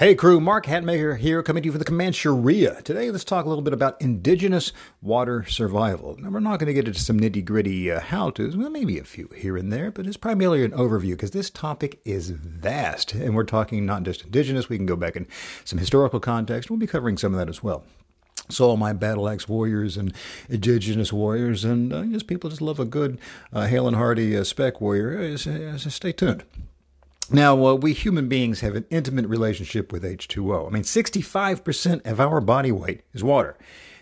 Hey crew, Mark Hatmaker here, coming to you from the Comancheria. Today, let's talk a little bit about indigenous water survival. Now, we're not going to get into some nitty gritty uh, how to's, well, maybe a few here and there, but it's primarily an overview because this topic is vast. And we're talking not just indigenous, we can go back in some historical context. We'll be covering some of that as well. So all my battle axe warriors and indigenous warriors and uh, just people just love a good uh, hale and hearty uh, spec warrior. Uh, stay tuned. Now, uh, we human beings have an intimate relationship with H2O. I mean, 65% of our body weight is water.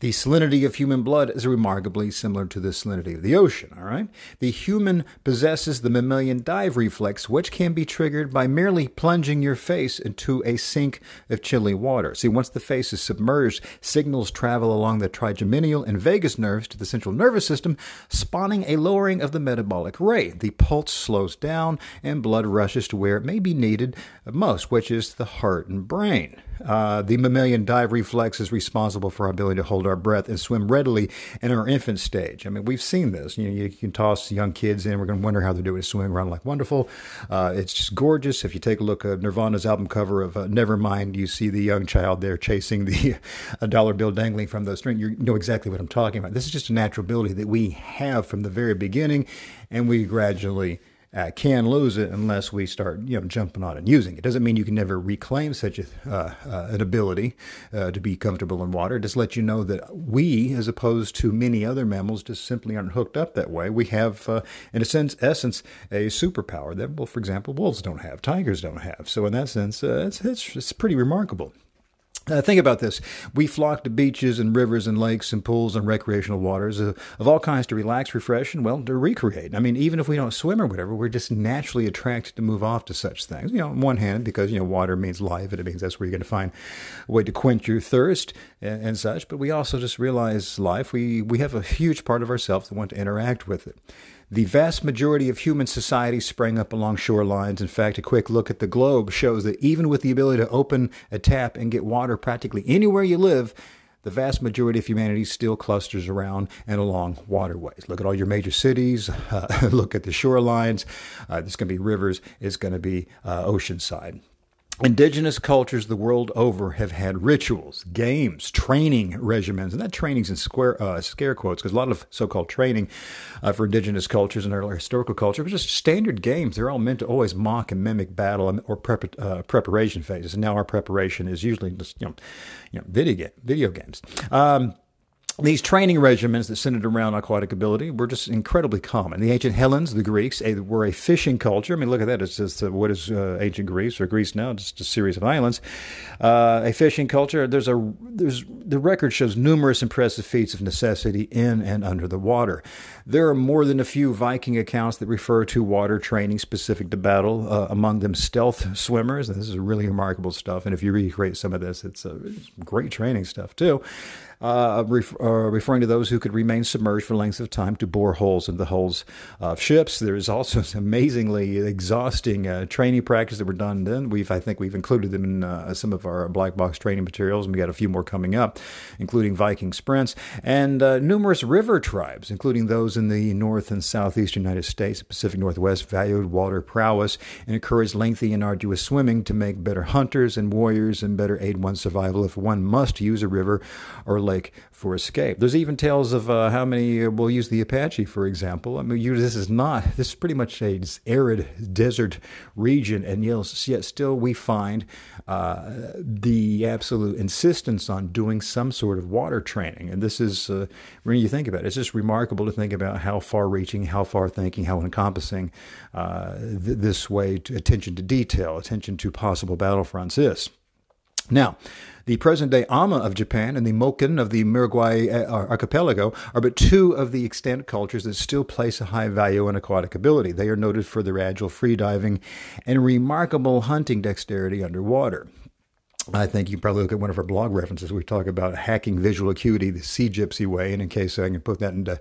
The salinity of human blood is remarkably similar to the salinity of the ocean, all right? The human possesses the mammalian dive reflex, which can be triggered by merely plunging your face into a sink of chilly water. See, once the face is submerged, signals travel along the trigeminal and vagus nerves to the central nervous system, spawning a lowering of the metabolic rate. The pulse slows down and blood rushes to where it may be needed most, which is the heart and brain. Uh, the mammalian dive reflex is responsible for our ability to hold our breath and swim readily in our infant stage. I mean, we've seen this. You know, you can toss young kids in, we're going to wonder how they're doing swimming around like wonderful. Uh, it's just gorgeous. If you take a look at Nirvana's album cover of uh, Nevermind, you see the young child there chasing the a dollar bill dangling from the string. You know exactly what I'm talking about. This is just a natural ability that we have from the very beginning, and we gradually uh, can lose it unless we start you know jumping on and using it. Doesn't mean you can never reclaim such a, uh, uh, an ability uh, to be comfortable in water. It just let you know that we, as opposed to many other mammals, just simply aren't hooked up that way. We have, uh, in a sense, essence, a superpower that, well, for example, wolves don't have, tigers don't have. So in that sense, uh, it's, it's it's pretty remarkable. Uh, think about this. We flock to beaches and rivers and lakes and pools and recreational waters uh, of all kinds to relax, refresh, and, well, to recreate. I mean, even if we don't swim or whatever, we're just naturally attracted to move off to such things. You know, on one hand, because, you know, water means life and it means that's where you're going to find a way to quench your thirst and, and such. But we also just realize life, we, we have a huge part of ourselves that want to interact with it. The vast majority of human society sprang up along shorelines. In fact, a quick look at the globe shows that even with the ability to open a tap and get water practically anywhere you live, the vast majority of humanity still clusters around and along waterways. Look at all your major cities. Uh, look at the shorelines. Uh, going to be rivers. It's going to be uh, oceanside. Indigenous cultures the world over have had rituals, games, training regimens, and that training's in square, uh, scare quotes because a lot of so-called training uh, for indigenous cultures and earlier historical culture was just standard games. They're all meant to always mock and mimic battle or prep, uh, preparation phases. And now our preparation is usually just you know, you know video game, video games. Um, these training regimens that centered around aquatic ability were just incredibly common. The ancient Hellenes, the Greeks, were a fishing culture. I mean, look at that. It's just uh, what is uh, ancient Greece or Greece now? Just a series of islands. Uh, a fishing culture. There's a there's the record shows numerous impressive feats of necessity in and under the water. There are more than a few Viking accounts that refer to water training specific to battle. Uh, among them, stealth swimmers. And this is really remarkable stuff. And if you recreate some of this, it's, uh, it's great training stuff too uh, ref- uh, referring to those who could remain submerged for lengths of time to bore holes in the hulls of ships. There is also some amazingly exhausting uh, training practice that were done then. We've, I think we've included them in uh, some of our black box training materials, and we got a few more coming up, including Viking sprints and numerous river tribes, including those in the north and southeast United States, Pacific Northwest, valued water prowess and encouraged lengthy and arduous swimming to make better hunters and warriors and better aid one's survival if one must use a river or lake for escape. There's even tales of uh, how many uh, will use the Apache, for example. I mean, you, this is not this is pretty much a arid desert region, and yet still we find uh, the absolute insistence on doing some sort of water training. And this is uh, when you think about it, it's just remarkable to think about how far-reaching, how far-thinking, how encompassing uh, th- this way to attention to detail, attention to possible battlefronts is. Now, the present day Ama of Japan and the Moken of the Mergui uh, archipelago are but two of the extant cultures that still place a high value on aquatic ability. They are noted for their agile free diving and remarkable hunting dexterity underwater. I think you probably look at one of our blog references. We talk about hacking visual acuity the sea gypsy way. And in case I can put that into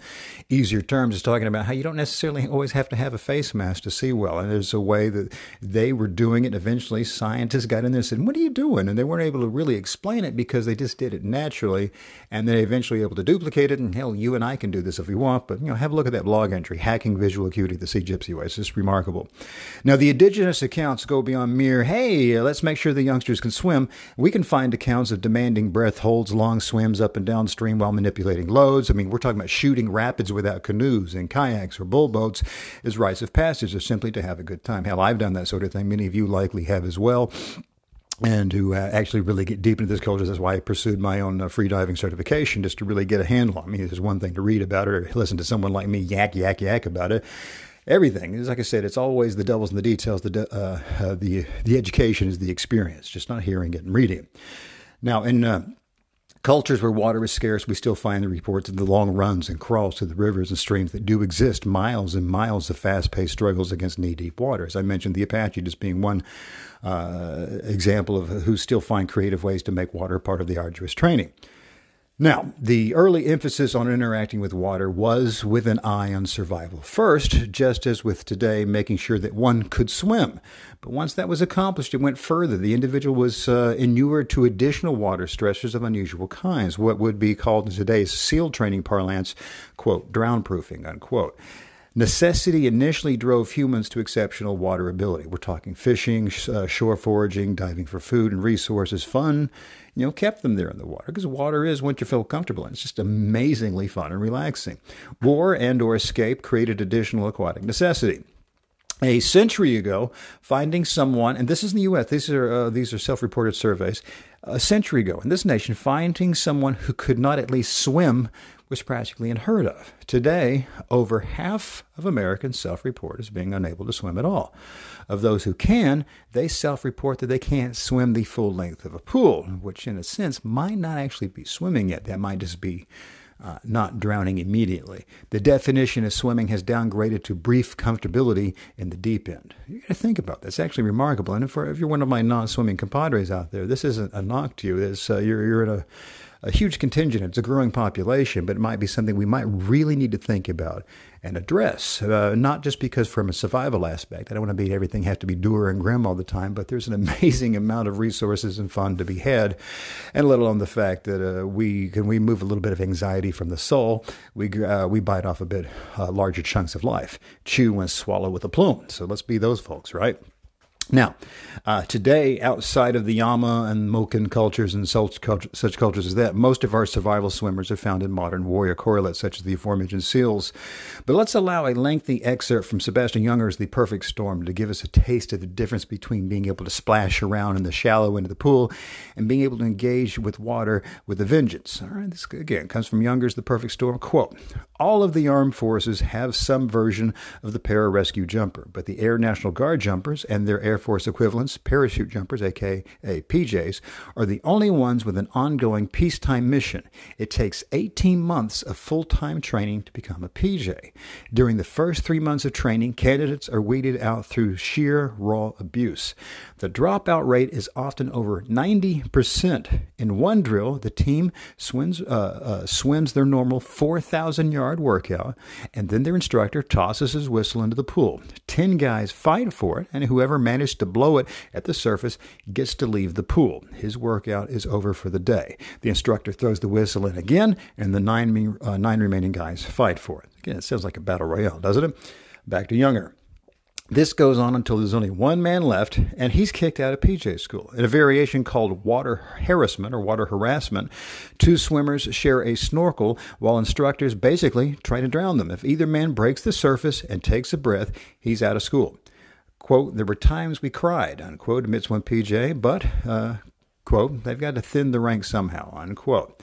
easier terms, it's talking about how you don't necessarily always have to have a face mask to see well. And there's a way that they were doing it. Eventually, scientists got in there and said, What are you doing? And they weren't able to really explain it because they just did it naturally. And they eventually able to duplicate it. And hell, you and I can do this if we want. But, you know, have a look at that blog entry, Hacking Visual Acuity the Sea Gypsy Way. It's just remarkable. Now, the indigenous accounts go beyond mere, hey, let's make sure the youngsters can swim we can find accounts of demanding breath holds, long swims up and downstream while manipulating loads. I mean, we're talking about shooting rapids without canoes and kayaks or bull boats as rites of passage or simply to have a good time. Hell, I've done that sort of thing. Many of you likely have as well and to uh, actually really get deep into this culture. That's why I pursued my own uh, free diving certification, just to really get a handle on me. There's one thing to read about it or listen to someone like me yak, yak, yak about it everything. Like I said, it's always the devil's in the details. The de- uh, uh, the the education is the experience, just not hearing it and reading it. Now, in uh, cultures where water is scarce, we still find the reports of the long runs and crawls to the rivers and streams that do exist, miles and miles of fast-paced struggles against knee-deep water. As I mentioned, the Apache just being one uh, example of who still find creative ways to make water part of the arduous training. Now, the early emphasis on interacting with water was with an eye on survival. First, just as with today, making sure that one could swim. But once that was accomplished, it went further. The individual was uh, inured to additional water stressors of unusual kinds, what would be called in today's SEAL training parlance, quote, drown proofing, unquote. Necessity initially drove humans to exceptional water ability. We're talking fishing, uh, shore foraging, diving for food and resources. Fun, you know, kept them there in the water because water is once you feel comfortable in. it's just amazingly fun and relaxing. War and or escape created additional aquatic necessity a century ago, finding someone, and this is in the U.S. These are uh, these are self-reported surveys. A century ago, in this nation, finding someone who could not at least swim was practically unheard of. Today, over half of Americans self report as being unable to swim at all. Of those who can, they self report that they can't swim the full length of a pool, which in a sense might not actually be swimming yet. That might just be uh, not drowning immediately. The definition of swimming has downgraded to brief comfortability in the deep end. You got to think about this. It's actually remarkable. And if, if you're one of my non-swimming compadres out there, this isn't a knock to you. It's, uh, you're, you're in a a huge contingent. It's a growing population, but it might be something we might really need to think about and address. Uh, not just because from a survival aspect, I don't want to be everything have to be dour and grim all the time, but there's an amazing amount of resources and fun to be had, and let alone the fact that uh, we can we move a little bit of anxiety from the soul. We uh, we bite off a bit uh, larger chunks of life, chew and swallow with a plume. So let's be those folks, right? Now, uh, today, outside of the Ama and Moken cultures and such, such cultures as that, most of our survival swimmers are found in modern warrior correlates, such as the aforementioned SEALs. But let's allow a lengthy excerpt from Sebastian Younger's The Perfect Storm to give us a taste of the difference between being able to splash around in the shallow end of the pool and being able to engage with water with a vengeance. All right, this again comes from Younger's The Perfect Storm. Quote All of the armed forces have some version of the pararescue jumper, but the Air National Guard jumpers and their Air Air Force equivalents, parachute jumpers, aka PJs, are the only ones with an ongoing peacetime mission. It takes 18 months of full time training to become a PJ. During the first three months of training, candidates are weeded out through sheer raw abuse. The dropout rate is often over 90%. In one drill, the team swims, uh, uh, swims their normal 4,000 yard workout, and then their instructor tosses his whistle into the pool. 10 guys fight for it, and whoever manages to blow it at the surface gets to leave the pool. His workout is over for the day. The instructor throws the whistle in again, and the nine, uh, nine remaining guys fight for it. Again, it sounds like a battle royale, doesn't it? Back to Younger. This goes on until there's only one man left, and he's kicked out of PJ school. In a variation called water harassment or water harassment, two swimmers share a snorkel while instructors basically try to drown them. If either man breaks the surface and takes a breath, he's out of school. Quote, there were times we cried, unquote, admits one PJ, but, uh, quote, they've got to thin the ranks somehow, unquote.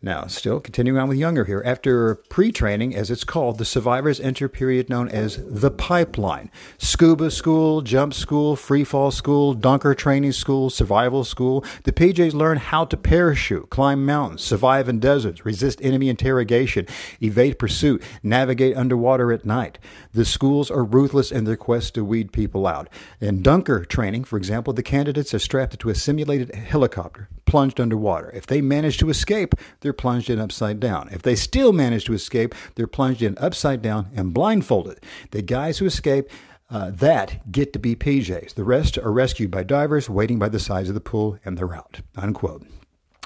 Now, still continuing on with Younger here. After pre training, as it's called, the survivors enter a period known as the pipeline. Scuba school, jump school, free fall school, dunker training school, survival school. The PJs learn how to parachute, climb mountains, survive in deserts, resist enemy interrogation, evade pursuit, navigate underwater at night. The schools are ruthless in their quest to weed people out. In dunker training, for example, the candidates are strapped to a simulated helicopter, plunged underwater. If they manage to escape, they're plunged in upside down. If they still manage to escape, they're plunged in upside down and blindfolded. The guys who escape uh, that get to be PJs. The rest are rescued by divers waiting by the sides of the pool and they're out. Unquote.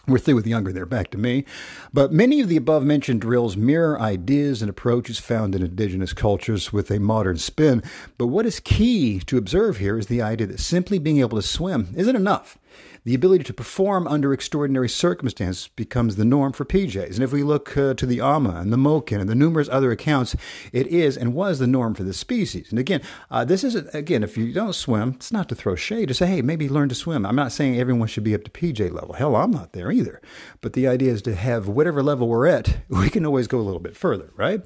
We're through with the younger there, back to me. But many of the above mentioned drills mirror ideas and approaches found in indigenous cultures with a modern spin. But what is key to observe here is the idea that simply being able to swim isn't enough the ability to perform under extraordinary circumstances becomes the norm for PJs. And if we look uh, to the Ama and the Moken and the numerous other accounts, it is and was the norm for the species. And again, uh, this is again, if you don't swim, it's not to throw shade. To say, hey, maybe learn to swim. I'm not saying everyone should be up to PJ level. Hell, I'm not there either. But the idea is to have whatever level we're at, we can always go a little bit further, right?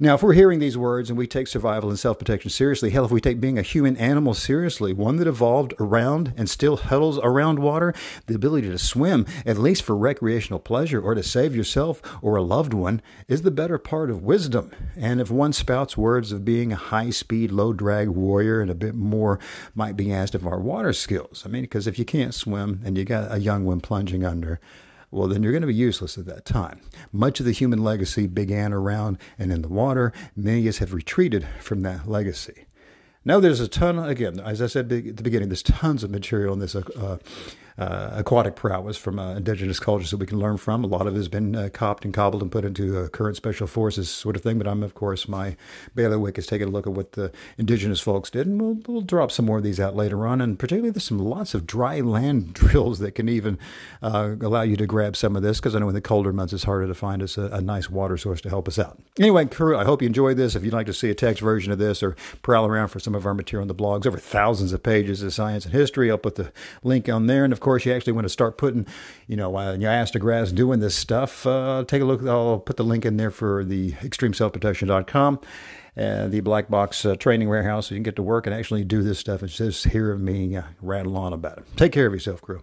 Now, if we're hearing these words and we take survival and self protection seriously, hell, if we take being a human animal seriously, one that evolved around and still huddles around water, the ability to swim, at least for recreational pleasure or to save yourself or a loved one, is the better part of wisdom. And if one spouts words of being a high speed, low drag warrior, and a bit more might be asked of our water skills. I mean, because if you can't swim and you got a young one plunging under, well, then you're going to be useless at that time. Much of the human legacy began around and in the water. Many have retreated from that legacy. Now, there's a ton, again, as I said at the beginning, there's tons of material in this uh, uh, aquatic prowess from uh, indigenous cultures that we can learn from. A lot of it has been uh, copped and cobbled and put into uh, current special forces sort of thing. But I'm, of course, my bailiwick is taking a look at what the indigenous folks did, and we'll, we'll drop some more of these out later on. And particularly, there's some lots of dry land drills that can even uh, allow you to grab some of this because I know in the colder months it's harder to find us a, a, nice water source to help us out. Anyway, crew, I hope you enjoyed this. If you'd like to see a text version of this or prowl around for some of our material on the blogs, over thousands of pages of science and history, I'll put the link on there. And of course, you actually want to start putting, you know, uh, your ass to grass doing this stuff, uh, take a look. I'll put the link in there for the extremeselfprotection.com and the black box uh, training warehouse so you can get to work and actually do this stuff and just hear me uh, rattle on about it. Take care of yourself, crew.